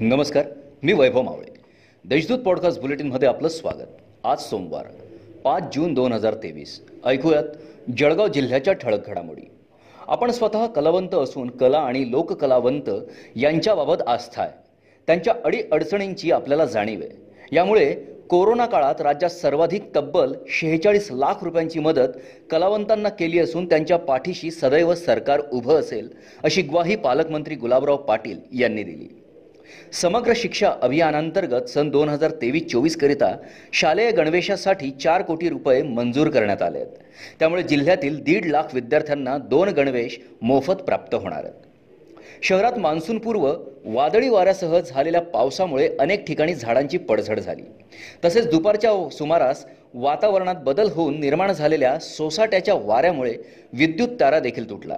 नमस्कार मी वैभव मावळे. देशदूत पॉडकास्ट बुलेटिनमध्ये आपलं स्वागत. आज सोमवार पाच जून दोन हजार तेवीस. ऐकूयात जळगाव जिल्ह्याच्या ठळक घडामोडी. आपण स्वतः कलावंत असून कला आणि लोककलावंत यांच्याबाबत आस्था आहे. त्यांच्या अडीअडचणींची आपल्याला जाणीव आहे. यामुळे कोरोना काळात राज्यात सर्वाधिक तब्बल शेहेचाळीस लाख रुपयांची मदत कलावंतांना केली असून त्यांच्या पाठीशी सदैव सरकार उभं असेल अशी ग्वाही पालकमंत्री गुलाबराव पाटील यांनी दिली. समग्र शिक्षा अभियानांतर्गत सन दोन हजार तेवीस चोवीसकरिता शालेय गणवेशासाठी चार कोटी रुपये मंजूर करण्यात आले आहेत. त्यामुळे जिल्ह्यातील दीड लाख विद्यार्थ्यांना दोन गणवेश मोफत प्राप्त होणार आहेत. शहरात मान्सूनपूर्व वादळी वाऱ्यासह झालेल्या पावसामुळे अनेक ठिकाणी झाडांची पडझड झाली. तसेच दुपारच्या सुमारास वातावरणात बदल होऊन निर्माण झालेल्या सोसाट्याच्या वाऱ्यामुळे विद्युत तारा देखील तुटला.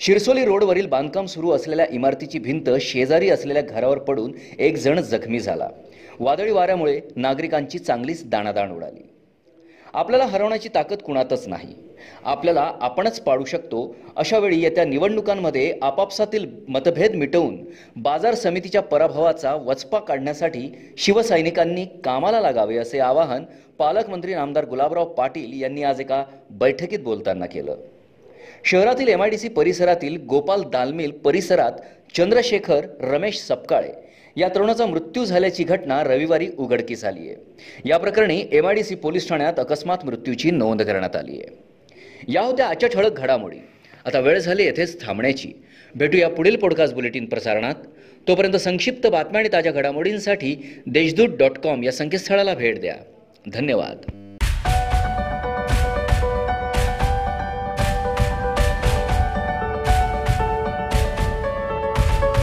शिरसोली रोडवरील बांधकाम सुरू असलेल्या इमारतीची भिंत शेजारी असलेल्या घरावर पडून एक जण जखमी झाला. वादळी वाऱ्यामुळे नागरिकांची चांगलीच दाणादाण उडाली. आपल्याला हरवण्याची ताकद कुणातच नाही. आपल्याला आपणच पाडू शकतो अशा वेळी येत्या निवडणुकांमध्ये आपापसातील मतभेद मिटवून बाजार समितीच्या पराभवाचा वचपा काढण्यासाठी शिवसैनिकांनी कामाला लागावे असे आवाहन पालकमंत्री नामदार गुलाबराव पाटील यांनी आज एका बैठकीत बोलताना केलं. शहरातील एम आय डी सी परिसरातील गोपाल दालमिल परिसरात चंद्रशेखर रमेश सपकाळे या तरुणाचा मृत्यू झाल्याची घटना रविवारी उघडकीस आली आहे या प्रकरणी M I D C police ठाण्यात अकस्मात मृत्यूची नोंद करण्यात आली आहे या होत्या आजच्या ठळक घडामोडी. आता वेळ झाली येथेच थांबण्याची. भेटूया पुढील पॉडकास्ट बुलेटिन प्रसारणात. तोपर्यंत संक्षिप्त बातम्या आणि ताज्या घडामोडींसाठी देशदूत डॉट कॉम या संकेतस्थळाला भेट द्या. धन्यवाद.